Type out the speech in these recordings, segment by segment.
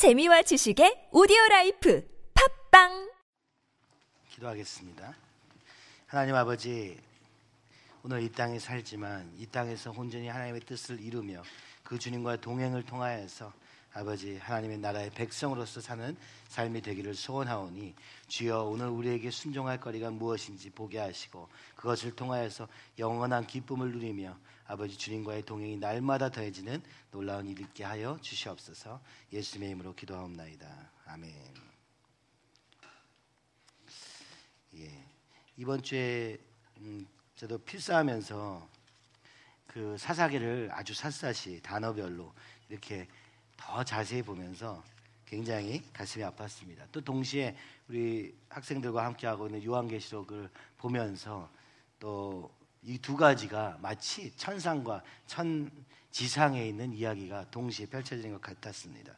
재미와 지식의 오디오 라이프 팟빵 기도하겠습니다. 하나님 아버지, 오늘 이 땅에 살지만 이 땅에서 온전히 하나님의 뜻을 이루며 그 주님과의 동행을 통하여서 아버지 하나님의 나라의 백성으로서 사는 삶이 되기를 소원하오니 주여 오늘 우리에게 순종할 거리가 무엇인지 보게 하시고 그것을 통하여서 영원한 기쁨을 누리며 아버지 주님과의 동행이 날마다 더해지는 놀라운 일 있게 하여 주시옵소서. 예수님의 이름으로 기도하옵나이다. 아멘. 예. 이번 주에 음, 저도 필사하면서 그 사사기를 아주 샅샅이 단어별로 이렇게 더 자세히 보면서 굉장히 가슴이 아팠습니다. 또 동시에 우리 학생들과 함께 하고 있는 요한계시록을 보면서 또 이 두 가지가 마치 천상과 천 지상에 있는 이야기가 동시에 펼쳐지는 것 같았습니다.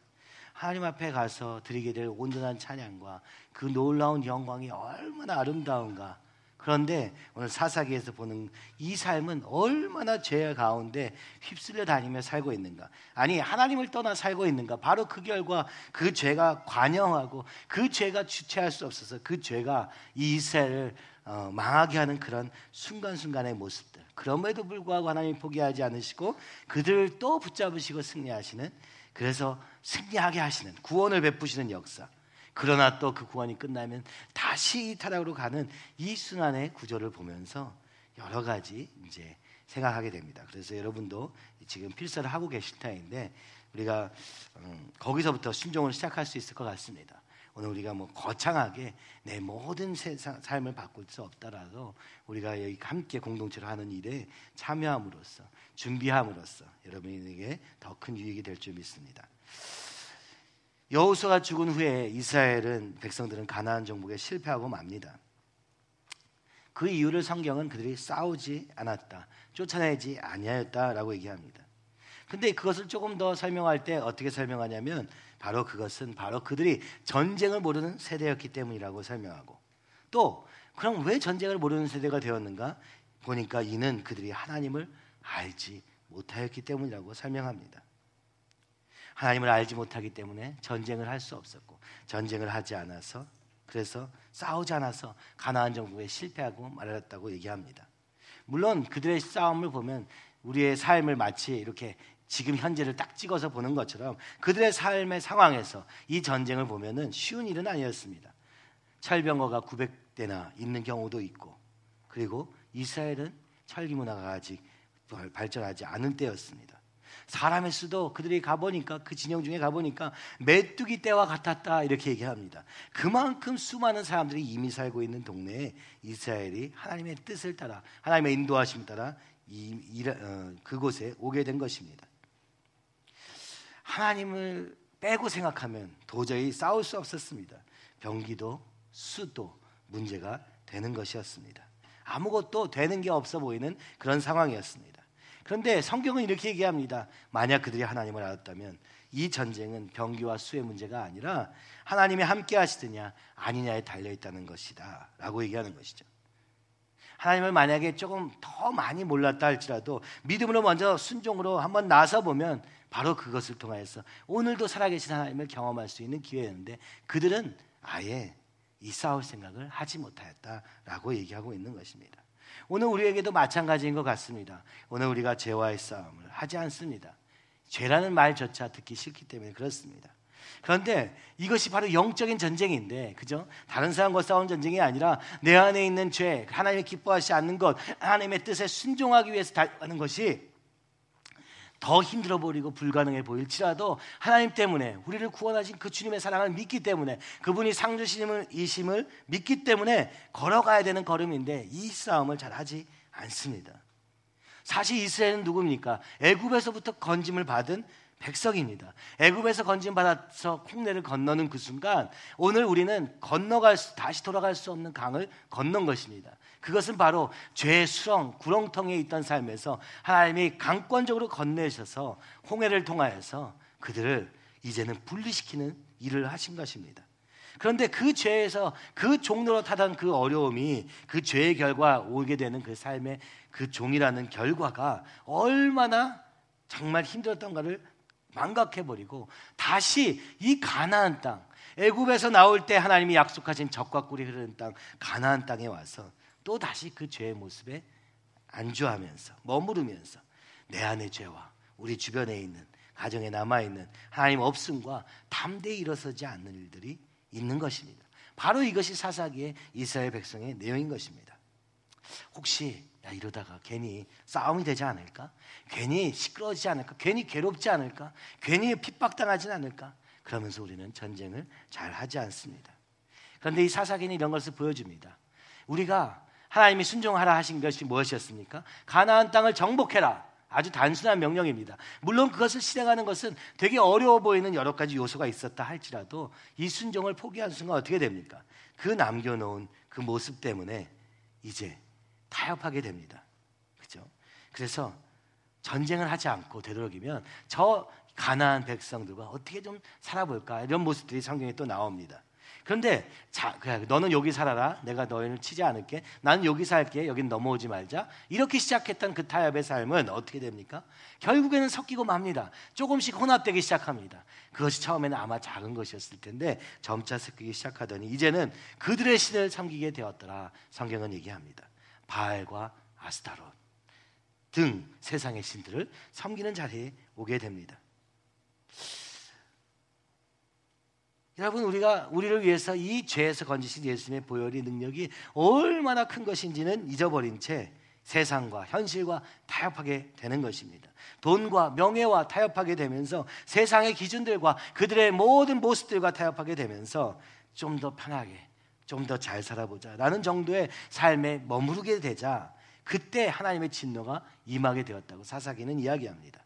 하나님 앞에 가서 드리게 될 온전한 찬양과 그 놀라운 영광이 얼마나 아름다운가 그런데 오늘 사사기에서 보는 이 삶은 얼마나 죄 가운데 휩쓸려 다니며 살고 있는가? 아니 하나님을 떠나 살고 있는가? 바로 그 결과 그 죄가 관영하고 그 죄가 주체할 수 없어서 그 죄가 이 이스라엘을 어, 망하게 하는 그런 순간순간의 모습들. 그럼에도 불구하고 하나님 포기하지 않으시고 그들을 또 붙잡으시고 승리하시는 그래서 승리하게 하시는 구원을 베푸시는 역사. 그러나 또 그 구원이 끝나면 다시 타락으로 가는 이 순환의 구조를 보면서 여러 가지 이제 생각하게 됩니다. 그래서 여러분도 지금 필사를 하고 계실 터인데 우리가 음, 거기서부터 순종을 시작할 수 있을 것 같습니다. 오늘 우리가 뭐 거창하게 내 모든 세상, 삶을 바꿀 수 없다라도 우리가 여기 함께 공동체로 하는 일에 참여함으로써 준비함으로써 여러분에게 더 큰 유익이 될 줄 믿습니다. 여호수아가 죽은 후에 이스라엘은 백성들은 가나안 정복에 실패하고 맙니다. 그 이유를 성경은 그들이 싸우지 않았다, 쫓아내지 아니하였다라고 얘기합니다. 근데 그것을 조금 더 설명할 때 어떻게 설명하냐면 바로 그것은 바로 그들이 전쟁을 모르는 세대였기 때문이라고 설명하고 또 그럼 왜 전쟁을 모르는 세대가 되었는가 보니까 이는 그들이 하나님을 알지 못하였기 때문이라고 설명합니다. 하나님을 알지 못하기 때문에 전쟁을 할 수 없었고 전쟁을 하지 않아서 그래서 싸우지 않아서 가나안 정부에 실패하고 말았다고 얘기합니다. 물론 그들의 싸움을 보면 우리의 삶을 마치 이렇게 지금 현재를 딱 찍어서 보는 것처럼 그들의 삶의 상황에서 이 전쟁을 보면은 쉬운 일은 아니었습니다. 철병거가 900대나 있는 경우도 있고 그리고 이스라엘은 철기 문화가 아직 발전하지 않은 때였습니다. 사람의 수도 그들이 가보니까 그 진영 중에 가보니까 메뚜기 때와 같았다 이렇게 얘기합니다. 그만큼 수많은 사람들이 이미 살고 있는 동네에 이스라엘이 하나님의 뜻을 따라 하나님의 인도하심을 따라 이, 이, 어, 그곳에 오게 된 것입니다. 하나님을 빼고 생각하면 도저히 싸울 수 없었습니다. 병기도 수도 문제가 되는 것이었습니다. 아무것도 되는 게 없어 보이는 그런 상황이었습니다. 그런데 성경은 이렇게 얘기합니다. 만약 그들이 하나님을 알았다면 이 전쟁은 병기와 수의 문제가 아니라 하나님이 함께 하시느냐 아니냐에 달려 있다는 것이다. 라고 얘기하는 것이죠. 하나님을 만약에 조금 더 많이 몰랐다 할지라도 믿음으로 먼저 순종으로 한번 나서 보면 바로 그것을 통하여서 오늘도 살아계신 하나님을 경험할 수 있는 기회였는데 그들은 아예 이 싸울 생각을 하지 못하였다라고 얘기하고 있는 것입니다. 오늘 우리에게도 마찬가지인 것 같습니다. 오늘 우리가 죄와의 싸움을 하지 않습니다. 죄라는 말조차 듣기 싫기 때문에 그렇습니다. 그런데 이것이 바로 영적인 전쟁인데, 그죠? 다른 사람과 싸운 전쟁이 아니라 내 안에 있는 죄, 하나님이 기뻐하지 않는 것, 하나님의 뜻에 순종하기 위해서 하는 것이 더 힘들어 보이고 불가능해 보일지라도 하나님 때문에 우리를 구원하신 그 주님의 사랑을 믿기 때문에 그분이 상주심을 믿기 때문에 걸어가야 되는 걸음인데 이 싸움을 잘 하지 않습니다. 사실 이스라엘은 누굽니까? 애굽에서부터 건짐을 받은 백성입니다. 애굽에서 건짐 받아서 콩내를 건너는 그 순간 오늘 우리는 건너갈 수, 다시 돌아갈 수 없는 강을 건넌 것입니다. 그것은 바로 죄의 수렁, 구렁텅이에 있던 삶에서 하나님이 강권적으로 건네셔서 홍해를 통하여서 그들을 이제는 분리시키는 일을 하신 것입니다. 그런데 그 죄에서 그 종로로 타던 그 어려움이 그 죄의 결과 오게 되는 그 삶의 그 종이라는 결과가 얼마나 정말 힘들었던가를 망각해 버리고 다시 이 가나안 땅 애굽에서 나올 때 하나님이 약속하신 적과 꿀이 흐르는 땅 가나안 땅에 와서 또 다시 그 죄의 모습에 안주하면서 머무르면서 내 안의 죄와 우리 주변에 있는 가정에 남아 있는 하나님 없음과 담대히 일어서지 않는 일들이 있는 것입니다. 바로 이것이 사사기의 이스라엘 백성의 내용인 것입니다. 혹시 야 이러다가 괜히 싸움이 되지 않을까? 괜히 시끄러워지지 않을까? 괜히 괴롭지 않을까? 괜히 핍박당하지 않을까? 그러면서 우리는 전쟁을 잘 하지 않습니다. 그런데 이 사사기는 이런 것을 보여줍니다. 우리가 하나님이 순종하라 하신 것이 무엇이었습니까? 가나안 땅을 정복해라. 아주 단순한 명령입니다. 물론 그것을 실행하는 것은 되게 어려워 보이는 여러 가지 요소가 있었다 할지라도 이 순종을 포기한 순간 어떻게 됩니까? 그 남겨놓은 그 모습 때문에 이제 타협하게 됩니다. 그죠? 그래서 전쟁을 하지 않고 되도록이면 저 가나안 백성들과 어떻게 좀 살아볼까 이런 모습들이 성경에 또 나옵니다. 그런데 자, 그래, 너는 여기 살아라. 내가 너희를 치지 않을게. 나는 여기 살게. 여긴 넘어오지 말자. 이렇게 시작했던 그 타협의 삶은 어떻게 됩니까? 결국에는 섞이고 맙니다. 조금씩 혼합되기 시작합니다. 그것이 처음에는 아마 작은 것이었을 텐데 점차 섞이기 시작하더니 이제는 그들의 신을 섬기게 되었더라. 성경은 얘기합니다. 바알과 아스타롯 등 세상의 신들을 섬기는 자리에 오게 됩니다. 여러분 우리가 우리를 위해서 이 죄에서 건지신 예수님의 보혈의 능력이 얼마나 큰 것인지는 잊어버린 채 세상과 현실과 타협하게 되는 것입니다. 돈과 명예와 타협하게 되면서 세상의 기준들과 그들의 모든 모습들과 타협하게 되면서 좀 더 편하게, 좀 더 잘 살아보자 라는 정도의 삶에 머무르게 되자 그때 하나님의 진노가 임하게 되었다고 사사기는 이야기합니다.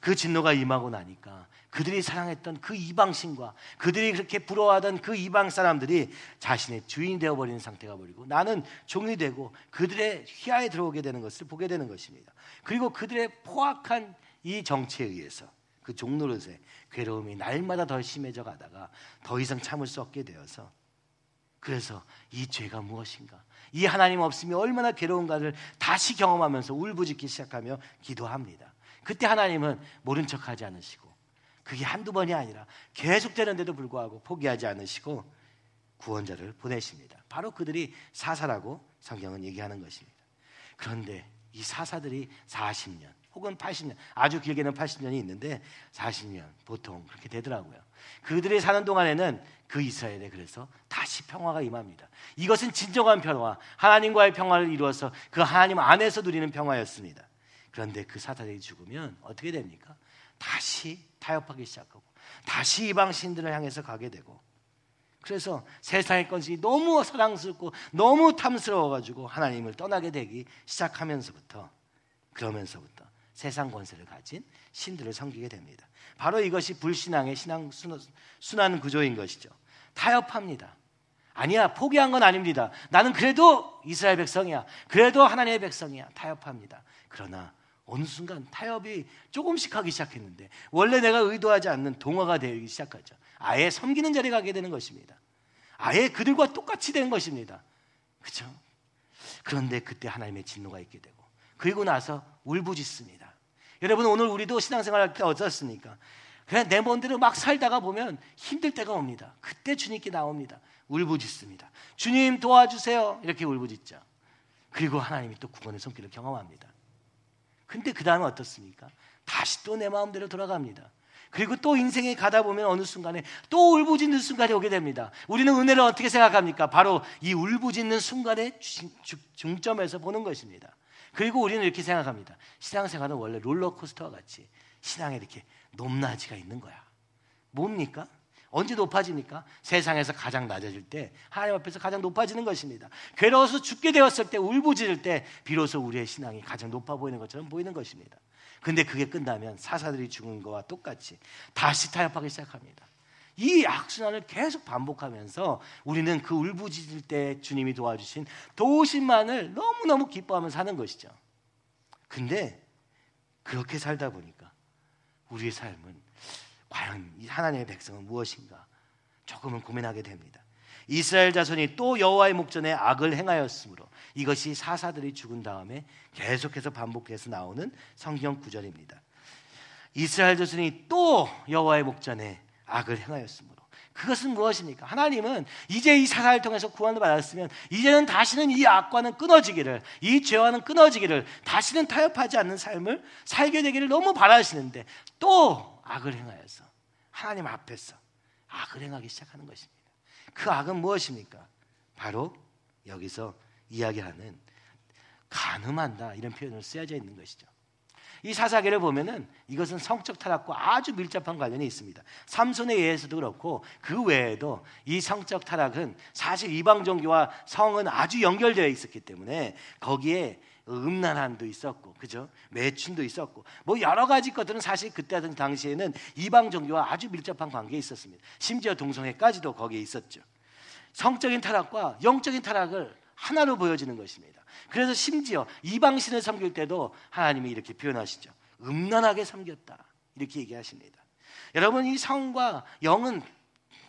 그 진노가 임하고 나니까 그들이 사랑했던 그 이방신과 그들이 그렇게 부러워하던 그 이방 사람들이 자신의 주인이 되어버리는 상태가 버리고 나는 종이 되고 그들의 휘하에 들어오게 되는 것을 보게 되는 것입니다. 그리고 그들의 포악한 이 정치에 의해서 그 종노릇의 괴로움이 날마다 더 심해져 가다가 더 이상 참을 수 없게 되어서 그래서 이 죄가 무엇인가? 이 하나님 없음이 얼마나 괴로운가를 다시 경험하면서 울부짖기 시작하며 기도합니다. 그때 하나님은 모른 척하지 않으시고 그게 한두 번이 아니라 계속되는데도 불구하고 포기하지 않으시고 구원자를 보내십니다. 바로 그들이 사사라고 성경은 얘기하는 것입니다. 그런데 이 사사들이 40년 혹은 80년 아주 길게는 80년이 있는데 40년 보통 그렇게 되더라고요. 그들이 사는 동안에는 그 이스라엘에 그래서 다시 평화가 임합니다. 이것은 진정한 평화, 하나님과의 평화를 이루어서 그 하나님 안에서 누리는 평화였습니다. 그런데 그 사사들이 죽으면 어떻게 됩니까? 다시 타협하기 시작하고 다시 이방 신들을 향해서 가게 되고 그래서 세상의 것이 너무 사랑스럽고 너무 탐스러워 가지고 하나님을 떠나게 되기 시작하면서부터 그러면서부터 세상 권세를 가진 신들을 섬기게 됩니다. 바로 이것이 불신앙의 신앙 순환 구조인 것이죠. 타협합니다. 아니야, 포기한 건 아닙니다. 나는 그래도 이스라엘 백성이야. 그래도 하나님의 백성이야. 타협합니다. 그러나 어느 순간 타협이 조금씩 하기 시작했는데 원래 내가 의도하지 않는 동화가 되기 시작하죠. 아예 섬기는 자리에 가게 되는 것입니다. 아예 그들과 똑같이 된 것입니다. 그렇죠? 그런데 그때 하나님의 진노가 있게 되고 그리고 나서 울부짖습니다. 여러분 오늘 우리도 신앙생활 할 때 어떻습니까? 그냥 내 멋대로 막 살다가 보면 힘들 때가 옵니다. 그때 주님께 나옵니다. 울부짖습니다. 주님 도와주세요. 이렇게 울부짖죠. 그리고 하나님이 또 구원의 손길을 경험합니다. 근데 그 다음에 어떻습니까? 다시 또 내 마음대로 돌아갑니다. 그리고 또 인생에 가다 보면 어느 순간에 또 울부짖는 순간이 오게 됩니다. 우리는 은혜를 어떻게 생각합니까? 바로 이 울부짖는 순간의 중점에서 보는 것입니다. 그리고 우리는 이렇게 생각합니다. 신앙생활은 원래 롤러코스터와 같이 신앙에 이렇게 높낮이가 있는 거야. 뭡니까? 언제 높아집니까? 세상에서 가장 낮아질 때 하나님 앞에서 가장 높아지는 것입니다. 괴로워서 죽게 되었을 때 울부짖을 때 비로소 우리의 신앙이 가장 높아 보이는 것처럼 보이는 것입니다. 근데 그게 끝나면 사사들이 죽은 거와 똑같이 다시 타협하기 시작합니다. 이 악순환을 계속 반복하면서 우리는 그 울부짖을 때 주님이 도와주신 도우심만을 너무너무 기뻐하며 사는 것이죠. 근데 그렇게 살다 보니까 우리의 삶은 과연 하나님의 백성은 무엇인가 조금은 고민하게 됩니다. 이스라엘 자손이 또 여호와의 목전에 악을 행하였으므로 이것이 사사들이 죽은 다음에 계속해서 반복해서 나오는 성경 구절입니다. 이스라엘 자손이 또 여호와의 목전에 악을 행하였으므로 그것은 무엇입니까? 하나님은 이제 이 사사를 통해서 구원을 받았으면 이제는 다시는 이 악과는 끊어지기를 이 죄와는 끊어지기를 다시는 타협하지 않는 삶을 살게 되기를 너무 바라시는데 또 악을 행하여서 하나님 앞에서 악을 행하기 시작하는 것입니다. 그 악은 무엇입니까? 바로 여기서 이야기하는 가늠한다 이런 표현을 쓰여져 있는 것이죠. 이 사사계를 보면은 이것은 성적 타락과 아주 밀접한 관련이 있습니다. 삼손에 의해서도 그렇고 그 외에도 이 성적 타락은 사실 이방 종교와 성은 아주 연결되어 있었기 때문에 거기에 음란함도 있었고, 그죠? 매춘도 있었고, 뭐 여러 가지 것들은 사실 그때 당시에는 이방 종교와 아주 밀접한 관계에 있었습니다. 심지어 동성애까지도 거기에 있었죠. 성적인 타락과 영적인 타락을 하나로 보여지는 것입니다. 그래서 심지어 이방신을 섬길 때도 하나님이 이렇게 표현하시죠. 음란하게 섬겼다. 이렇게 얘기하십니다. 여러분 이 성과 영은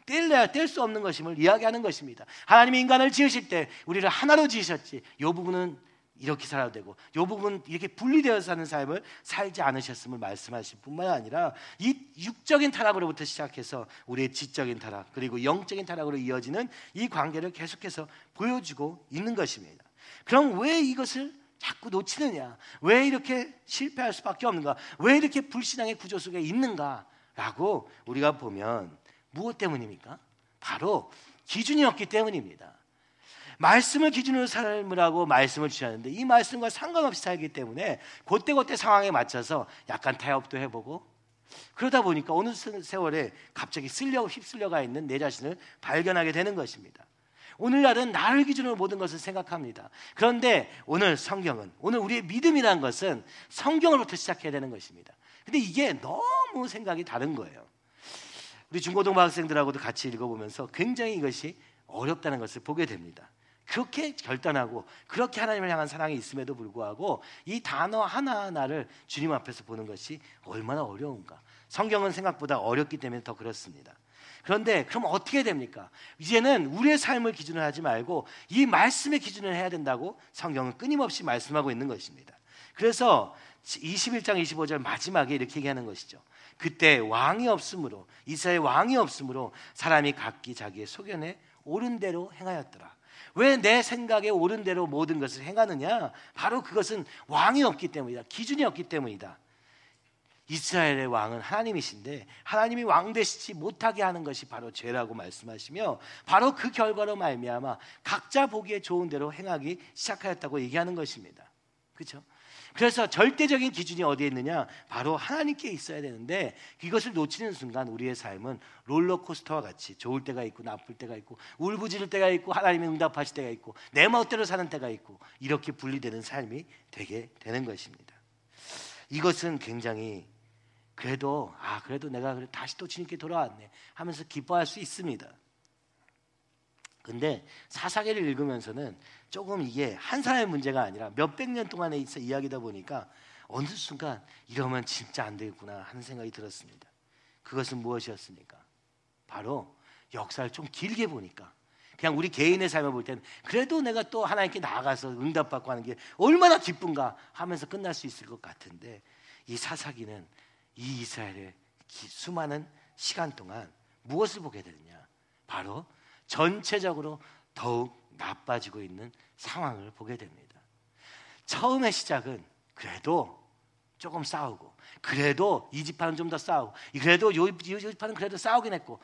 뗄래야 뗄 수 없는 것임을 이야기하는 것입니다. 하나님이 인간을 지으실 때 우리를 하나로 지으셨지. 이 부분은 이렇게 살아도 되고 이 부분 이렇게 분리되어 사는 삶을 살지 않으셨음을 말씀하실 뿐만 아니라 이 육적인 타락으로부터 시작해서 우리의 지적인 타락 그리고 영적인 타락으로 이어지는 이 관계를 계속해서 보여주고 있는 것입니다. 그럼 왜 이것을 자꾸 놓치느냐? 왜 이렇게 실패할 수밖에 없는가? 왜 이렇게 불신앙의 구조 속에 있는가라고 우리가 보면 무엇 때문입니까? 바로 기준이 없기 때문입니다. 말씀을 기준으로 삶으라고 말씀을 주셨는데 이 말씀과 상관없이 살기 때문에 그때그때 상황에 맞춰서 약간 타협도 해보고 그러다 보니까 어느 세월에 갑자기 쓸려 휩쓸려가 있는 내 자신을 발견하게 되는 것입니다. 오늘날은 나를 기준으로 모든 것을 생각합니다. 그런데 오늘 성경은 오늘 우리의 믿음이라는 것은 성경으로부터 시작해야 되는 것입니다. 근데 이게 너무 생각이 다른 거예요. 우리 중고등부 학생들하고도 같이 읽어보면서 굉장히 이것이 어렵다는 것을 보게 됩니다. 그렇게 결단하고 그렇게 하나님을 향한 사랑이 있음에도 불구하고 이 단어 하나하나를 주님 앞에서 보는 것이 얼마나 어려운가. 성경은 생각보다 어렵기 때문에 더 그렇습니다. 그런데 그럼 어떻게 됩니까? 이제는 우리의 삶을 기준으로 하지 말고 이 말씀의 기준을 해야 된다고 성경은 끊임없이 말씀하고 있는 것입니다. 그래서 21장 25절 마지막에 이렇게 얘기하는 것이죠. 그때 왕이 없으므로 이스라엘 왕이 없으므로 사람이 각기 자기의 소견에 옳은 대로 행하였더라. 왜 내 생각에 옳은 대로 모든 것을 행하느냐? 바로 그것은 왕이 없기 때문이다. 기준이 없기 때문이다. 이스라엘의 왕은 하나님이신데 하나님이 왕 되시지 못하게 하는 것이 바로 죄라고 말씀하시며 바로 그 결과로 말미암아 각자 보기에 좋은 대로 행하기 시작하였다고 얘기하는 것입니다. 그렇죠? 그래서 절대적인 기준이 어디에 있느냐? 바로 하나님께 있어야 되는데 이것을 놓치는 순간 우리의 삶은 롤러코스터와 같이 좋을 때가 있고 나쁠 때가 있고 울부짖을 때가 있고 하나님이 응답하실 때가 있고 내 멋대로 사는 때가 있고 이렇게 분리되는 삶이 되게 되는 것입니다. 이것은 굉장히 그래도 아 그래도 내가 다시 또 주님께 돌아왔네 하면서 기뻐할 수 있습니다. 근데 사사계를 읽으면서는 조금 이게 한 사람의 문제가 아니라 몇백 년 동안에 있어 이야기다 보니까 어느 순간 이러면 진짜 안 되겠구나 하는 생각이 들었습니다. 그것은 무엇이었습니까? 바로 역사를 좀 길게 보니까 그냥 우리 개인의 삶을 볼 때는 그래도 내가 또 하나님께 나아가서 응답받고 하는 게 얼마나 기쁜가 하면서 끝날 수 있을 것 같은데 이 사사기는 이 이스라엘의 수많은 시간 동안 무엇을 보게 되느냐? 바로 전체적으로 더욱 나빠지고 있는 상황을 보게 됩니다. 처음의 시작은 그래도 조금 싸우고 그래도 이 지파는 좀 더 싸우고 그래도 요, 요 지파는 그래도 싸우긴 했고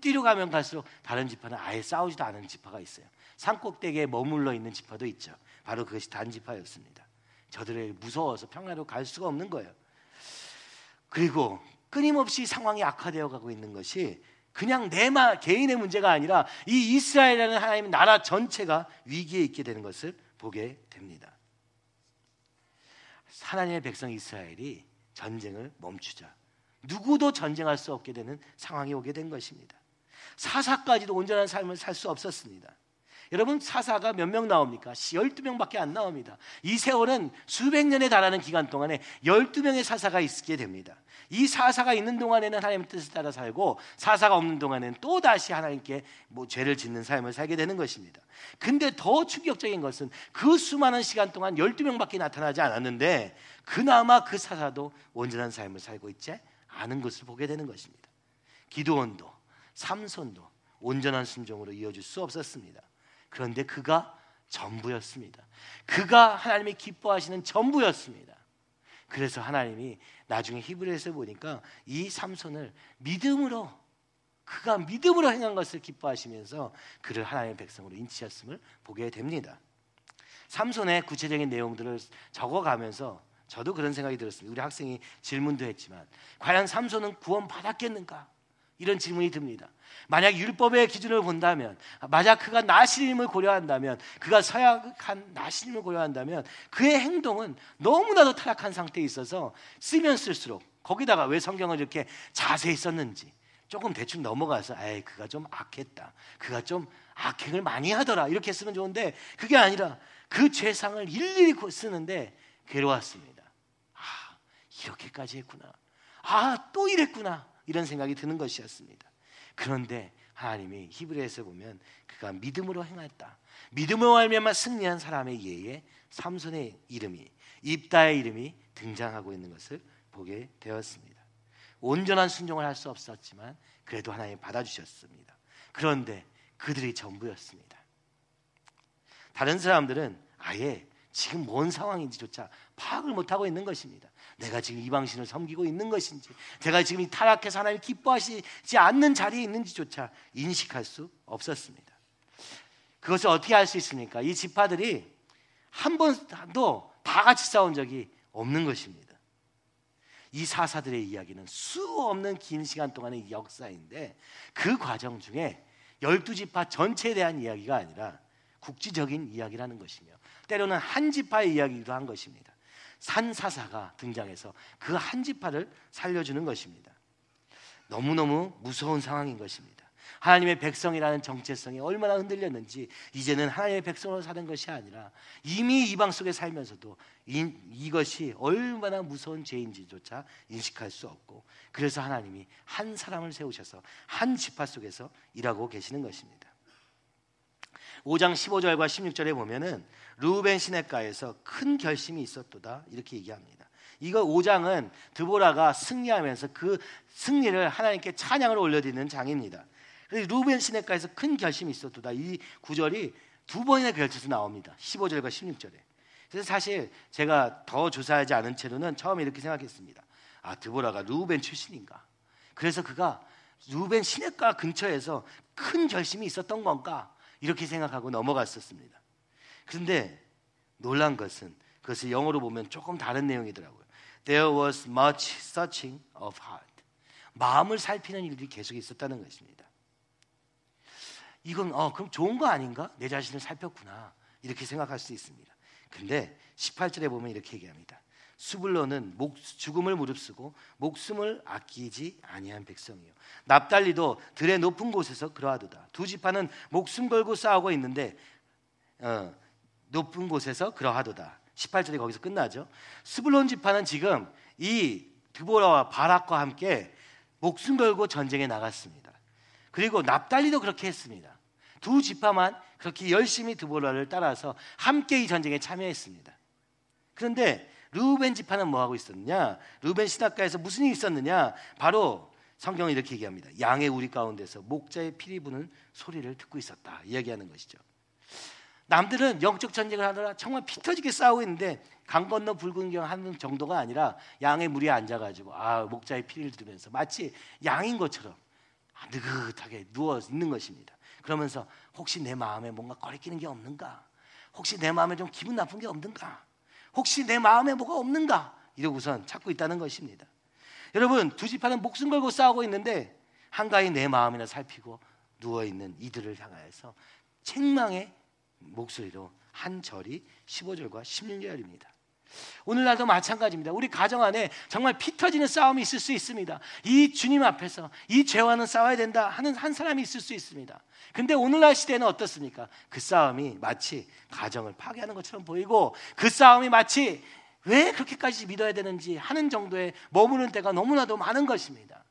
뒤로 가면 갈수록 다른 지파는 아예 싸우지도 않은 지파가 있어요. 산꼭대기에 머물러 있는 지파도 있죠. 바로 그것이 단 지파였습니다. 저들의 무서워서 평화로 갈 수가 없는 거예요. 그리고 끊임없이 상황이 악화되어 가고 있는 것이 그냥 내마 개인의 문제가 아니라 이 이스라엘이라는 하나님의 나라 전체가 위기에 있게 되는 것을 보게 됩니다. 하나님의 백성 이스라엘이 전쟁을 멈추자. 누구도 전쟁할 수 없게 되는 상황이 오게 된 것입니다. 사사까지도 온전한 삶을 살 수 없었습니다. 여러분 사사가 몇 명 나옵니까? 12명밖에 안 나옵니다. 이 세월은 수백 년에 달하는 기간 동안에 12명의 사사가 있게 됩니다. 이 사사가 있는 동안에는 하나님의 뜻을 따라 살고 사사가 없는 동안에는 또 다시 하나님께 뭐 죄를 짓는 삶을 살게 되는 것입니다. 근데 더 충격적인 것은 그 수많은 시간 동안 12명밖에 나타나지 않았는데 그나마 그 사사도 온전한 삶을 살고 있지 않은 것을 보게 되는 것입니다. 기도원도 삼손도 온전한 순종으로 이어질 수 없었습니다. 그런데 그가 전부였습니다. 그가 하나님이 기뻐하시는 전부였습니다. 그래서 하나님이 나중에 히브리에서 보니까 이 삼손을 믿음으로 그가 믿음으로 행한 것을 기뻐하시면서 그를 하나님의 백성으로 인치셨음을 보게 됩니다. 삼손의 구체적인 내용들을 적어가면서 저도 그런 생각이 들었습니다. 우리 학생이 질문도 했지만 과연 삼손은 구원 받았겠는가? 이런 질문이 듭니다. 만약 율법의 기준을 본다면, 만약 그가 나시림을 고려한다면, 그가 서약한 나시림을 고려한다면, 그의 행동은 너무나도 타락한 상태에 있어서 쓰면 쓸수록 거기다가 왜 성경을 이렇게 자세히 썼는지 조금 대충 넘어가서, 에이, 그가 좀 악했다. 그가 좀 악행을 많이 하더라. 이렇게 쓰면 좋은데, 그게 아니라 그 죄상을 일일이 쓰는데 괴로웠습니다. 아, 이렇게까지 했구나. 아, 또 이랬구나. 이런 생각이 드는 것이었습니다. 그런데 하나님이 히브리에서 보면 그가 믿음으로 행했다. 믿음으로 말미암아 승리한 사람의 예에 삼손의 이름이 입다의 이름이 등장하고 있는 것을 보게 되었습니다. 온전한 순종을 할 수 없었지만 그래도 하나님 받아주셨습니다. 그런데 그들이 전부였습니다. 다른 사람들은 아예 지금 뭔 상황인지조차 파악을 못하고 있는 것입니다. 내가 지금 이방신을 섬기고 있는 것인지, 내가 지금 이 타락해서 하나님 기뻐하시지 않는 자리에 있는지조차 인식할 수 없었습니다. 그것을 어떻게 할 수 있습니까? 이 지파들이 한 번도 다 같이 싸운 적이 없는 것입니다. 이 사사들의 이야기는 수 없는 긴 시간 동안의 역사인데 그 과정 중에 열두 지파 전체에 대한 이야기가 아니라 국지적인 이야기라는 것이며 때로는 한 지파의 이야기도 한 것입니다. 산사사가 등장해서 그 한 지파를 살려주는 것입니다. 너무너무 무서운 상황인 것입니다. 하나님의 백성이라는 정체성이 얼마나 흔들렸는지 이제는 하나님의 백성으로 사는 것이 아니라 이미 이방 속에 살면서도 이, 이것이 얼마나 무서운 죄인지조차 인식할 수 없고 그래서 하나님이 한 사람을 세우셔서 한 지파 속에서 일하고 계시는 것입니다. 5장 15절과 16절에 보면은 루벤 시내가에서 큰 결심이 있었도다 이렇게 얘기합니다. 이거 5장은 드보라가 승리하면서 그 승리를 하나님께 찬양을 올려드리는 장입니다. 루벤 시내가에서 큰 결심이 있었도다 이 구절이 두 번이나 걸쳐서 나옵니다. 15절과 16절에. 그래서 사실 제가 더 조사하지 않은 채로는 처음에 이렇게 생각했습니다. 아 드보라가 루벤 출신인가? 그래서 그가 루벤 시내가 근처에서 큰 결심이 있었던 건가? 이렇게 생각하고 넘어갔었습니다. 그런데 놀란 것은 그것을 영어로 보면 조금 다른 내용이더라고요. There was much searching of heart. 마음을 살피는 일들이 계속 있었다는 것입니다. 이건 어 그럼 좋은 거 아닌가? 내 자신을 살폈구나. 이렇게 생각할 수 있습니다. 근데 18절에 보면 이렇게 얘기합니다. 수불로는 목, 죽음을 무릅쓰고 목숨을 아끼지 아니한 백성이요. 납달리도 들의 높은 곳에서 그러하도다. 두 지파는 목숨 걸고 싸우고 있는데 어, 높은 곳에서 그러하도다. 18절이 거기서 끝나죠. 스불론 지파는 지금 이 드보라와 바락과 함께 목숨 걸고 전쟁에 나갔습니다. 그리고 납달리도 그렇게 했습니다. 두 지파만 그렇게 열심히 드보라를 따라서 함께 이 전쟁에 참여했습니다. 그런데 루벤 지파는 뭐 하고 있었느냐? 루벤 시나가에서 무슨 일이 있었느냐? 바로 성경은 이렇게 얘기합니다. 양의 우리 가운데서 목자의 피리 부는 소리를 듣고 있었다. 이야기하는 것이죠. 남들은 영적 전쟁을 하느라 정말 피 터지게 싸우고 있는데 강 건너 붉은 경 하는 정도가 아니라 양의 무리에 앉아가지고 아 목자의 피를 들으면서 마치 양인 것처럼 느긋하게 누워 있는 것입니다. 그러면서 혹시 내 마음에 뭔가 거리끼는 게 없는가? 혹시 내 마음에 좀 기분 나쁜 게 없는가? 혹시 내 마음에 뭐가 없는가? 이러고선 찾고 있다는 것입니다. 여러분 두 지파는 목숨 걸고 싸우고 있는데 한가히 내 마음이나 살피고 누워 있는 이들을 향하여서 책망의 목소리로 한 절이 15절과 16절입니다. 오늘날도 마찬가지입니다. 우리 가정 안에 정말 피 터지는 싸움이 있을 수 있습니다. 이 주님 앞에서 이 죄와는 싸워야 된다 하는 한 사람이 있을 수 있습니다. 근데 오늘날 시대는 어떻습니까? 그 싸움이 마치 가정을 파괴하는 것처럼 보이고 그 싸움이 마치 왜 그렇게까지 믿어야 되는지 하는 정도에 머무는 때가 너무나도 많은 것입니다.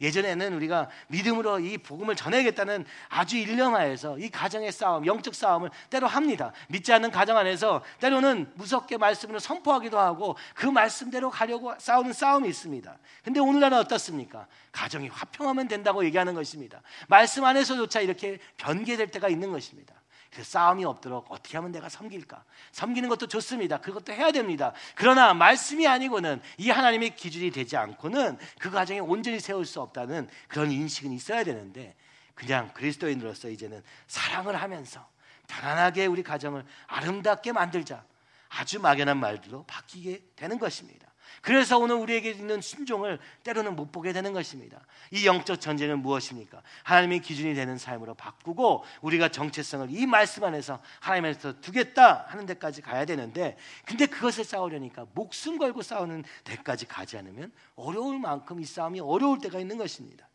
예전에는 우리가 믿음으로 이 복음을 전해야겠다는 아주 일념하에서 이 가정의 싸움, 영적 싸움을 때로 합니다. 믿지 않는 가정 안에서 때로는 무섭게 말씀을 선포하기도 하고 그 말씀대로 가려고 싸우는 싸움이 있습니다. 근데 오늘날은 어떻습니까? 가정이 화평하면 된다고 얘기하는 것입니다. 말씀 안에서조차 이렇게 변개될 때가 있는 것입니다. 그 싸움이 없도록 어떻게 하면 내가 섬길까? 섬기는 것도 좋습니다. 그것도 해야 됩니다. 그러나 말씀이 아니고는 이 하나님의 기준이 되지 않고는 그 가정에 온전히 세울 수 없다는 그런 인식은 있어야 되는데 그냥 그리스도인으로서 이제는 사랑을 하면서 편안하게 우리 가정을 아름답게 만들자. 아주 막연한 말들로 바뀌게 되는 것입니다. 그래서 오늘 우리에게 있는 순종을 때로는 못 보게 되는 것입니다. 이 영적 전쟁은 무엇입니까? 하나님의 기준이 되는 삶으로 바꾸고 우리가 정체성을 이 말씀 안에서 하나님에서 두겠다 하는 데까지 가야 되는데 근데 그것을 싸우려니까 목숨 걸고 싸우는 데까지 가지 않으면 어려울 만큼 이 싸움이 어려울 때가 있는 것입니다.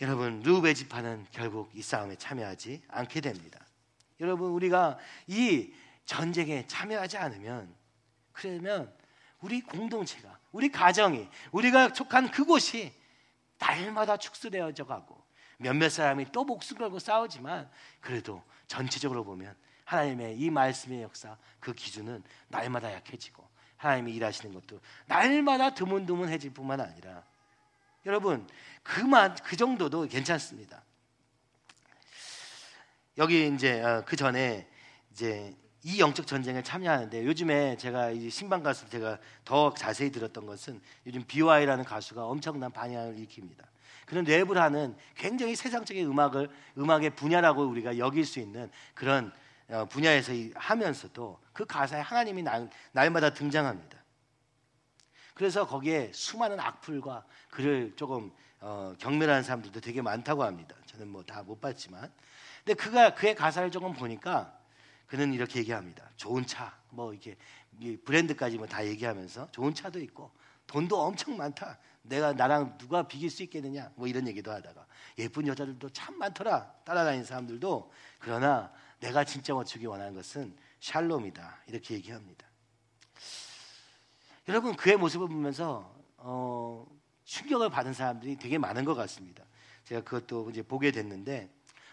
여러분 루베 지파는 결국 이 싸움에 참여하지 않게 됩니다. 여러분 우리가 이 전쟁에 참여하지 않으면 그러면 우리 공동체가, 우리 가정이, 우리가 속한 그곳이 날마다 축소되어져 가고 몇몇 사람이 또 목숨 걸고 싸우지만 그래도 전체적으로 보면 하나님의 이 말씀의 역사 그 기준은 날마다 약해지고 하나님이 일하시는 것도 날마다 드문드문해질 뿐만 아니라 여러분 그만 그 정도도 괜찮습니다. 여기 이제 어, 그 전에 이제 이 영적 전쟁에 참여하는데 요즘에 제가 이 신방 가수 제가 더 자세히 들었던 것은 요즘 BY라는 가수가 엄청난 반향을 일으킵니다. 그런 랩을 하는 굉장히 세상적인 음악을 음악의 분야라고 우리가 여길 수 있는 그런 어, 분야에서 하면서도 그 가사에 하나님이 날, 날마다 등장합니다. 그래서 거기에 수많은 악플과 그를 조금 어, 경멸하는 사람들도 되게 많다고 합니다. 저는 뭐 다 못 봤지만, 근데 그가 그의 가사를 조금 보니까 그는 이렇게 얘기합니다. 좋은 차, 뭐 이렇게 브랜드까지 뭐 다 얘기하면서 좋은 차도 있고 돈도 엄청 많다. 내가 나랑 누가 비길 수 있겠느냐? 뭐 이런 얘기도 하다가 예쁜 여자들도 참 많더라. 따라다니는 사람들도 그러나 내가 진짜 맞추기 원하는 것은 샬롬이다. 이렇게 얘기합니다. 여러분 그의 모습을 보면서 어, 충격을 받은 사람들이 되게 많은 것 같습니다. 제가 그것도 이제 보게 됐는데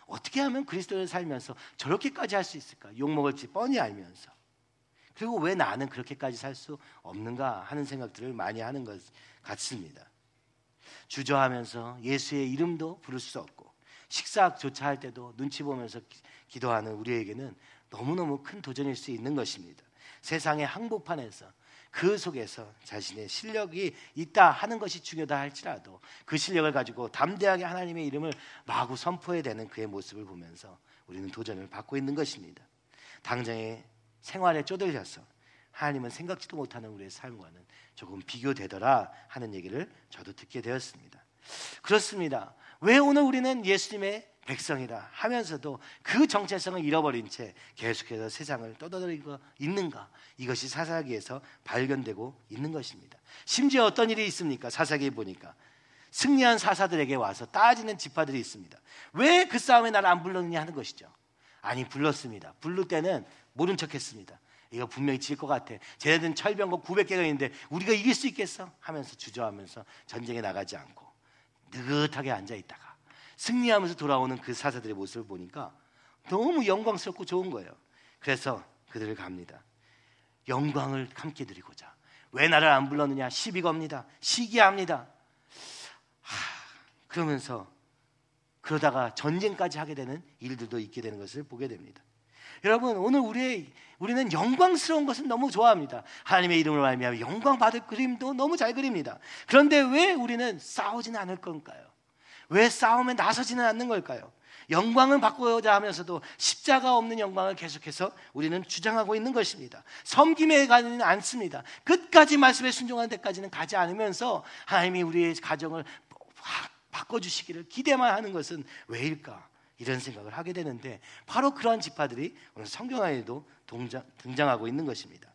어떻게 하면 그리스도를 살면서 저렇게까지 할 수 있을까? 욕 먹을지 뻔히 알면서. 그리고 왜 나는 그렇게까지 살 수 없는가 하는 생각들을 많이 하는 것 같습니다. 주저하면서 예수의 이름도 부를 수 없고 식사조차 할 때도 눈치 보면서 기도하는 우리에게는 너무너무 큰 도전일 수 있는 것입니다. 세상의 항복판에서 그 속에서 자신의 실력이 있다 하는 것이 중요다 할지라도 그 실력을 가지고 담대하게 하나님의 이름을 마구 선포해야 되는 그의 모습을 보면서 우리는 도전을 받고 있는 것입니다. 당장의 생활에 쪼들려서 하나님은 생각지도 못하는 우리의 삶과는 조금 비교되더라 하는 얘기를 저도 듣게 되었습니다. 그렇습니다. 왜 오늘 우리는 예수님의 백성이라 하면서도 그 정체성을 잃어버린 채 계속해서 세상을 떠돌리고 있는가? 이것이 사사기에서 발견되고 있는 것입니다. 심지어 어떤 일이 있습니까? 사사기에 보니까 승리한 사사들에게 와서 따지는 지파들이 있습니다. 왜 그 싸움에 나를 안 불렀느냐 하는 것이죠. 아니 불렀습니다. 부를 때는 모른 척했습니다. 이거 분명히 질 것 같아. 쟤네들은 철병거 900개가 있는데 우리가 이길 수 있겠어? 하면서 주저하면서 전쟁에 나가지 않고 느긋하게 앉아 있다가 승리하면서 돌아오는 그 사사들의 모습을 보니까 너무 영광스럽고 좋은 거예요. 그래서 그들을 갑니다. 영광을 함께 드리고자. 왜 나를 안 불렀느냐? 시비 겁니다. 시기합니다. 하, 그러면서 그러다가 전쟁까지 하게 되는 일들도 있게 되는 것을 보게 됩니다. 여러분 오늘 우리 우리는 영광스러운 것은 너무 좋아합니다. 하나님의 이름으로 말미암아 영광 받을 그림도 너무 잘 그립니다. 그런데 왜 우리는 싸우지는 않을 건가요? 왜 싸움에 나서지는 않는 걸까요? 영광을 바꾸고자 하면서도 십자가 없는 영광을 계속해서 우리는 주장하고 있는 것입니다. 섬김에 가지는 않습니다. 끝까지 말씀에 순종하는 데까지는 가지 않으면서 하나님이 우리의 가정을 바꿔주시기를 기대만 하는 것은 왜일까? 이런 생각을 하게 되는데 바로 그러한 지파들이 오늘 성경 안에도 등장하고 있는 것입니다.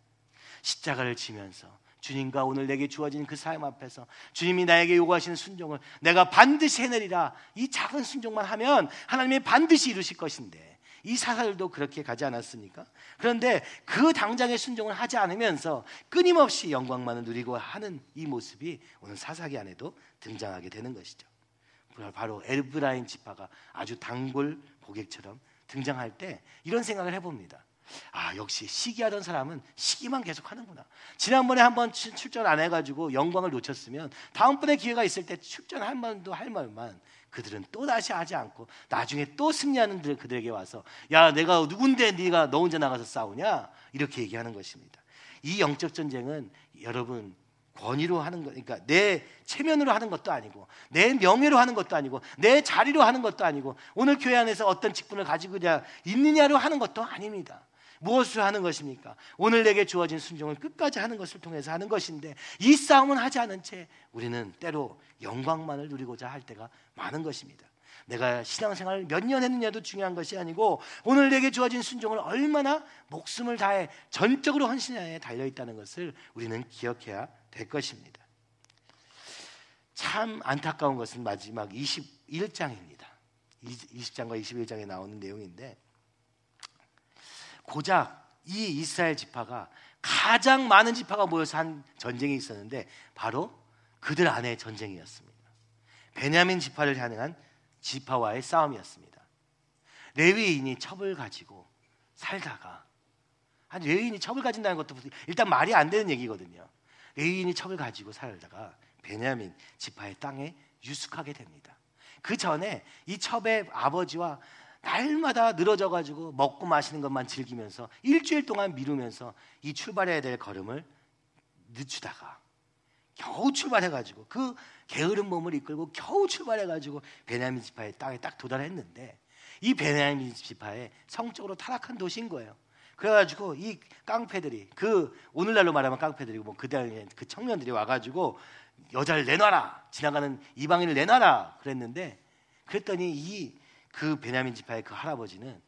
십자가를 지면서 주님과 오늘 내게 주어진 그 삶 앞에서 주님이 나에게 요구하시는 순종을 내가 반드시 해내리라 이 작은 순종만 하면 하나님이 반드시 이루실 것인데 이 사사들도 그렇게 가지 않았습니까? 그런데 그 당장의 순종을 하지 않으면서 끊임없이 영광만을 누리고 하는 이 모습이 오늘 사사기 안에도 등장하게 되는 것이죠. 바로 엘브라인 지파가 아주 단골 고객처럼 등장할 때 이런 생각을 해봅니다. 아 역시 시기하던 사람은 시기만 계속 하는구나. 지난번에 한번 출전 안 해가지고 영광을 놓쳤으면 다음번에 기회가 있을 때 출전할 만도 할 말만 그들은 또 다시 하지 않고 나중에 또 승리하는 그들에게 와서 야 내가 누군데 네가 너 혼자 나가서 싸우냐 이렇게 얘기하는 것입니다. 이 영적 전쟁은 여러분 권위로 하는 거, 그러니까 내 체면으로 하는 것도 아니고, 내 명예로 하는 것도 아니고, 내 자리로 하는 것도 아니고, 오늘 교회 안에서 어떤 직분을 가지고 있느냐로 하는 것도 아닙니다. 무엇을 하는 것입니까? 오늘 내게 주어진 순종을 끝까지 하는 것을 통해서 하는 것인데 이 싸움은 하지 않은 채 우리는 때로 영광만을 누리고자 할 때가 많은 것입니다. 내가 신앙생활을 몇 년 했느냐도 중요한 것이 아니고 오늘 내게 주어진 순종을 얼마나 목숨을 다해 전적으로 헌신하에 달려 있다는 것을 우리는 기억해야 될 것입니다. 참 안타까운 것은 마지막 21장입니다. 20장과 21장에 나오는 내용인데 고작 이 이스라엘 지파가 가장 많은 지파가 모여서 한 전쟁이 있었는데 바로 그들 안의 전쟁이었습니다. 베냐민 지파를 향한 지파와의 싸움이었습니다. 레위인이 첩을 가지고 살다가 아니 레위인이 첩을 가진다는 것도 일단 말이 안 되는 얘기거든요. 레위인이 첩을 가지고 살다가 베냐민 지파의 땅에 유숙하게 됩니다. 그 전에 이 첩의 아버지와 날마다 늘어져 가지고 먹고 마시는 것만 즐기면서 일주일 동안 미루면서 이 출발해야 될 걸음을 늦추다가 겨우 출발해 가지고 그 게으른 몸을 이끌고 겨우 출발해 가지고 베냐민 지파의 땅에 딱 도달했는데 이 베냐민 지파의 성적으로 타락한 도시인 거예요. 그래가지고 이 깡패들이 그 오늘날로 말하면 깡패들이고 뭐 그다음에 그 청년들이 와가지고 여자를 내놔라 지나가는 이방인을 내놔라 그랬는데 그랬더니 이 그 베냐민 지파의 그 할아버지는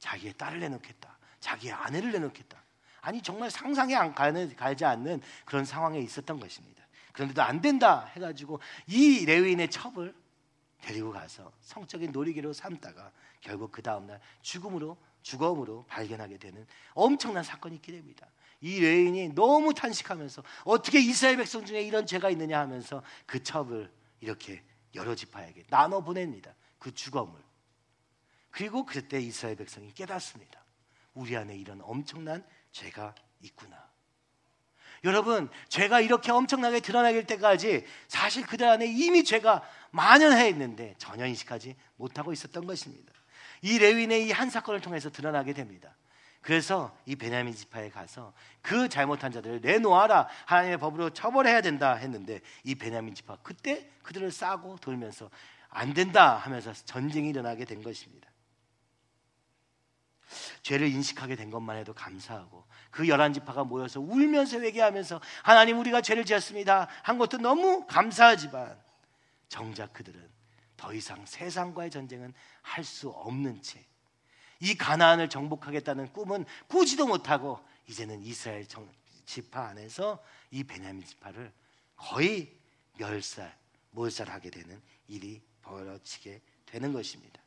자기의 딸을 내놓겠다. 자기의 아내를 내놓겠다. 아니 정말 상상에 안 가는, 가지 않는 그런 상황에 있었던 것입니다. 그런데도 안 된다 해가지고 이 레위인의 첩을 데리고 가서 성적인 놀이기로 삼다가 결국 그 다음날 죽음으로 죽음으로 발견하게 되는 엄청난 사건이 있게 됩니다. 이 레인이 너무 탄식하면서 어떻게 이스라엘 백성 중에 이런 죄가 있느냐 하면서 그 첩을 이렇게 여러 지파에게 나눠 보냅니다. 그 죽음을 그리고 그때 이스라엘 백성이 깨닫습니다. 우리 안에 이런 엄청난 죄가 있구나. 여러분, 죄가 이렇게 엄청나게 드러나길 때까지 사실 그들 안에 이미 죄가 만연해 있는데 전혀 인식하지 못하고 있었던 것입니다. 이 레윈의 이 한 사건을 통해서 드러나게 됩니다. 그래서 이 베냐민 지파에 가서 그 잘못한 자들을 내놓아라 하나님의 법으로 처벌해야 된다 했는데 이 베냐민 지파 그때 그들을 싸고 돌면서 안 된다 하면서 전쟁이 일어나게 된 것입니다. 죄를 인식하게 된 것만 해도 감사하고 그 열한 지파가 모여서 울면서 회개하면서 하나님 우리가 죄를 지었습니다 한 것도 너무 감사하지만 정작 그들은 더 이상 세상과의 전쟁은 할 수 없는 채 이 가나안을 정복하겠다는 꿈은 꾸지도 못하고 이제는 이스라엘 지파 안에서 이 베냐민 지파를 거의 멸살, 몰살하게 되는 일이 벌어지게 되는 것입니다.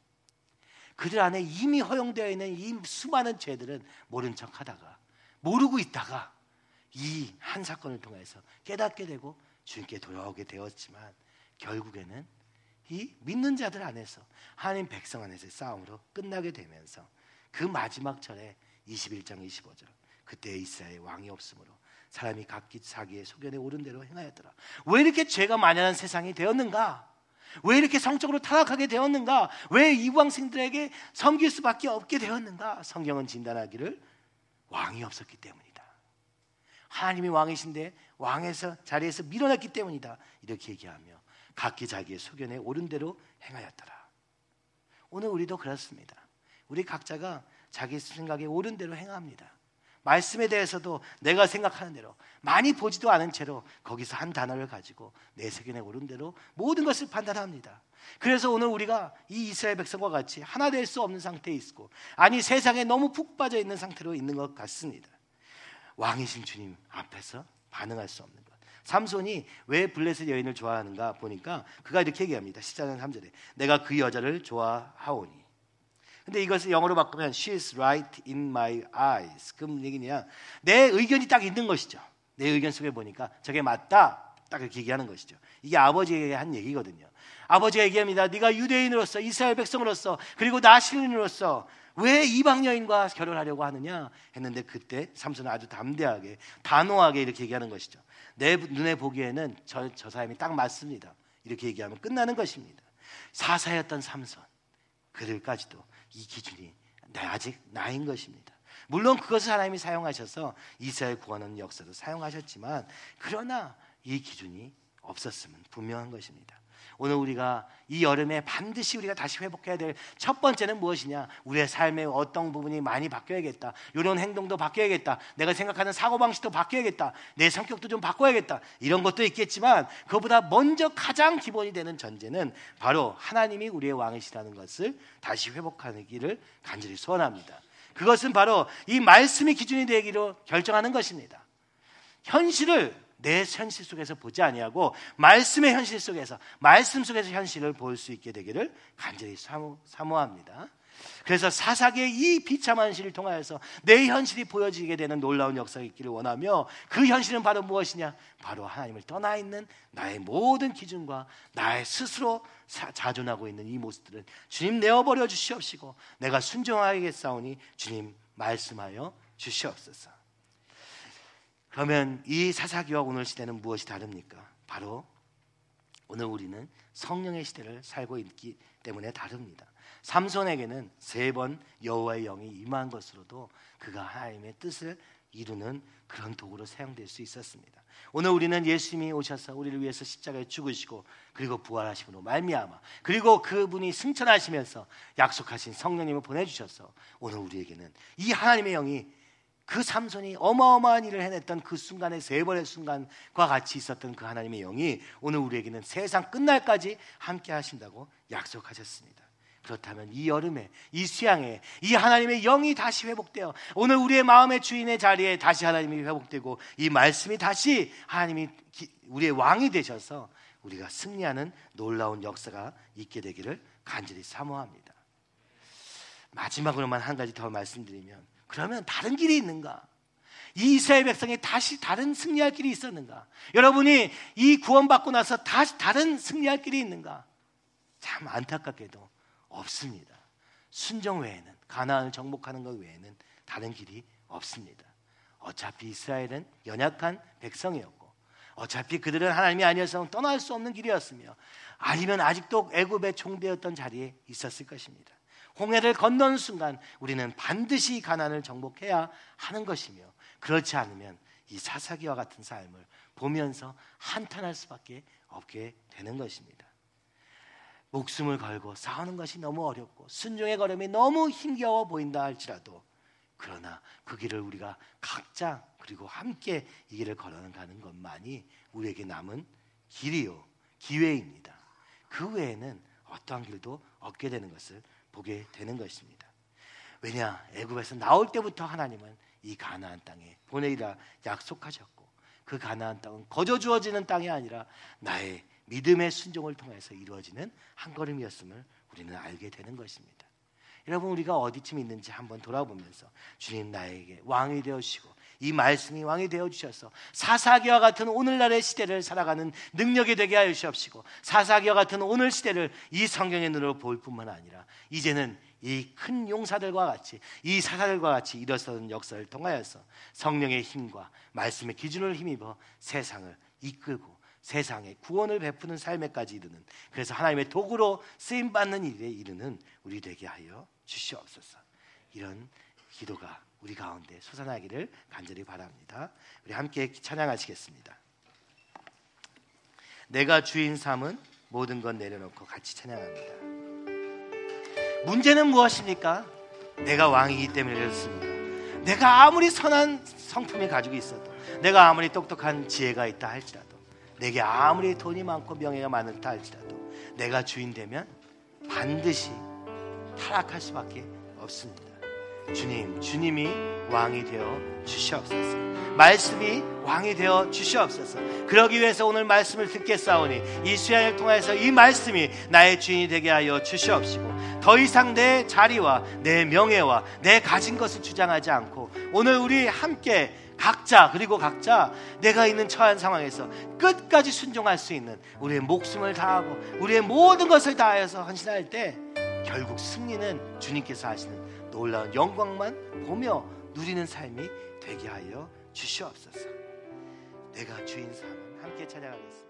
그들 안에 이미 허용되어 있는 이 수많은 죄들은 모른 척 하다가 모르고 있다가 이 한 사건을 통해서 깨닫게 되고 주님께 돌아오게 되었지만 결국에는 이 믿는 자들 안에서 하나님 백성 안에서의 싸움으로 끝나게 되면서 그 마지막 절에 21장 25절 그때 이스라엘 왕이 없으므로 사람이 각기 자기의 소견에 오른 대로 행하였더라. 왜 이렇게 죄가 만연한 세상이 되었는가? 왜 이렇게 성적으로 타락하게 되었는가? 왜 이방생들에게 섬길 수밖에 없게 되었는가? 성경은 진단하기를 왕이 없었기 때문이다. 하나님이 왕이신데 왕에서 자리에서 밀어냈기 때문이다. 이렇게 얘기하며 각기 자기의 소견에 옳은 대로 행하였더라. 오늘 우리도 그렇습니다. 우리 각자가 자기 생각에 옳은 대로 행합니다. 말씀에 대해서도 내가 생각하는 대로 많이 보지도 않은 채로 거기서 한 단어를 가지고 내 세계에 오른 대로 모든 것을 판단합니다. 그래서 오늘 우리가 이 이스라엘 백성과 같이 하나 될 수 없는 상태에 있고 아니 세상에 너무 푹 빠져 있는 상태로 있는 것 같습니다. 왕이신 주님 앞에서 반응할 수 없는 것. 삼손이 왜 블레셋 여인을 좋아하는가 보니까 그가 이렇게 얘기합니다. 14장 3절에 내가 그 여자를 좋아하오니. 근데 이것을 영어로 바꾸면 she's right in my eyes. 그 얘기냐? 내 의견이 딱 있는 것이죠. 내 의견 속에 보니까 저게 맞다. 딱 이렇게 얘기하는 것이죠. 이게 아버지에게 한 얘기거든요. 아버지가 얘기합니다. 네가 유대인으로서 이스라엘 백성으로서 그리고 나 신인으로서 왜 이방 여인과 결혼하려고 하느냐 했는데 그때 삼손은 아주 담대하게 단호하게 이렇게 얘기하는 것이죠. 내 눈에 보기에는 저, 저 사람이 딱 맞습니다. 이렇게 얘기하면 끝나는 것입니다. 사사였던 삼손 그들까지도 이 기준이 아직 나인 것입니다. 물론 그것을 하나님이 사용하셔서 이스라엘 구원하는 역사도 사용하셨지만 그러나 이 기준이 없었으면 분명한 것입니다. 오늘 우리가 이 여름에 반드시 우리가 다시 회복해야 될 첫 번째는 무엇이냐? 우리의 삶의 어떤 부분이 많이 바뀌어야겠다. 이런 행동도 바뀌어야겠다. 내가 생각하는 사고방식도 바뀌어야겠다. 내 성격도 좀 바꿔야겠다. 이런 것도 있겠지만 그보다 먼저 가장 기본이 되는 전제는 바로 하나님이 우리의 왕이시라는 것을 다시 회복하기를 간절히 소원합니다. 그것은 바로 이 말씀이 기준이 되기로 결정하는 것입니다. 현실을 내 현실 속에서 보지 아니하고 말씀의 현실 속에서 말씀 속에서 현실을 볼 수 있게 되기를 간절히 사모, 사모합니다. 그래서 사사기의 이 비참한 시를 통하여서 내 현실이 보여지게 되는 놀라운 역사가 있기를 원하며 그 현실은 바로 무엇이냐? 바로 하나님을 떠나 있는 나의 모든 기준과 나의 스스로 자존하고 있는 이 모습들은 주님 내어버려 주시옵시고 내가 순종하겠사오니 주님 말씀하여 주시옵소서. 그러면 이 사사기와 오늘 시대는 무엇이 다릅니까? 바로 오늘 우리는 성령의 시대를 살고 있기 때문에 다릅니다. 삼손에게는 세 번 여호와의 영이 임한 것으로도 그가 하나님의 뜻을 이루는 그런 도구로 사용될 수 있었습니다. 오늘 우리는 예수님이 오셔서 우리를 위해서 십자가에 죽으시고 그리고 부활하시고 말미암아 그리고 그분이 승천하시면서 약속하신 성령님을 보내주셔서 오늘 우리에게는 이 하나님의 영이 그 삼손이 어마어마한 일을 해냈던 그 순간의 세 번의 순간과 같이 있었던 그 하나님의 영이 오늘 우리에게는 세상 끝날까지 함께 하신다고 약속하셨습니다. 그렇다면 이 여름에 이 수양에 이 하나님의 영이 다시 회복되어 오늘 우리의 마음의 주인의 자리에 다시 하나님이 회복되고 이 말씀이 다시 하나님이 우리의 왕이 되셔서 우리가 승리하는 놀라운 역사가 있게 되기를 간절히 사모합니다. 마지막으로만 한 가지 더 말씀드리면 그러면 다른 길이 있는가? 이 이스라엘 백성이 다시 다른 승리할 길이 있었는가? 여러분이 이 구원받고 나서 다시 다른 승리할 길이 있는가? 참 안타깝게도 없습니다. 순종 외에는 가나안을 정복하는 것 외에는 다른 길이 없습니다. 어차피 이스라엘은 연약한 백성이었고 어차피 그들은 하나님이 아니어서 떠날 수 없는 길이었으며 아니면 아직도 애굽의 총대였던 자리에 있었을 것입니다. 홍해를 건너는 순간 우리는 반드시 가난을 정복해야 하는 것이며 그렇지 않으면 이 사사기와 같은 삶을 보면서 한탄할 수밖에 없게 되는 것입니다. 목숨을 걸고 싸우는 것이 너무 어렵고 순종의 걸음이 너무 힘겨워 보인다 할지라도 그러나 그 길을 우리가 각자 그리고 함께 이 길을 걸어가는 것만이 우리에게 남은 길이요 기회입니다. 그 외에는 어떠한 길도 없게 되는 것을 보게 되는 것입니다. 왜냐 애굽에서 나올 때부터 하나님은 이 가나안 땅에 보내리라 약속하셨고 그 가나안 땅은 거저 주어지는 땅이 아니라 나의 믿음의 순종을 통해서 이루어지는 한 걸음이었음을 우리는 알게 되는 것입니다. 여러분 우리가 어디쯤 있는지 한번 돌아보면서 주님 나에게 왕이 되어주시고 이 말씀이 왕이 되어 주셔서 사사기와 같은 오늘날의 시대를 살아가는 능력이 되게 하여 주시옵시고 사사기와 같은 오늘 시대를 이 성경의 눈으로 볼 뿐만 아니라 이제는 이 큰 용사들과 같이 이 사사들과 같이 일어서는 역사를 통하여서 성령의 힘과 말씀의 기준을 힘입어 세상을 이끌고 세상에 구원을 베푸는 삶에까지 이르는 그래서 하나님의 도구로 쓰임 받는 일에 이르는 우리 되게 하여 주시옵소서. 이런 기도가 우리 가운데 솟아나기를 간절히 바랍니다. 우리 함께 찬양하시겠습니다. 내가 주인 삼은 모든 것 내려놓고 같이 찬양합니다. 문제는 무엇입니까? 내가 왕이기 때문에 그렇습니다. 내가 아무리 선한 성품을 가지고 있어도, 내가 아무리 똑똑한 지혜가 있다 할지라도, 내게 아무리 돈이 많고 명예가 많다 할지라도, 내가 주인 되면 반드시 타락할 수밖에 없습니다. 주님, 주님이 왕이 되어 주시옵소서. 말씀이 왕이 되어 주시옵소서. 그러기 위해서 오늘 말씀을 듣겠사오니 이 수양을 통해서 이 말씀이 나의 주인이 되게 하여 주시옵시고 더 이상 내 자리와 내 명예와 내 가진 것을 주장하지 않고 오늘 우리 함께 각자 그리고 각자 내가 있는 처한 상황에서 끝까지 순종할 수 있는 우리의 목숨을 다하고 우리의 모든 것을 다하여서 헌신할 때 결국 승리는 주님께서 하시는 놀라운 영광만 보며 누리는 삶이 되게 하여 주시옵소서. 내가 주인 삼은 함께 찬양하겠습니다.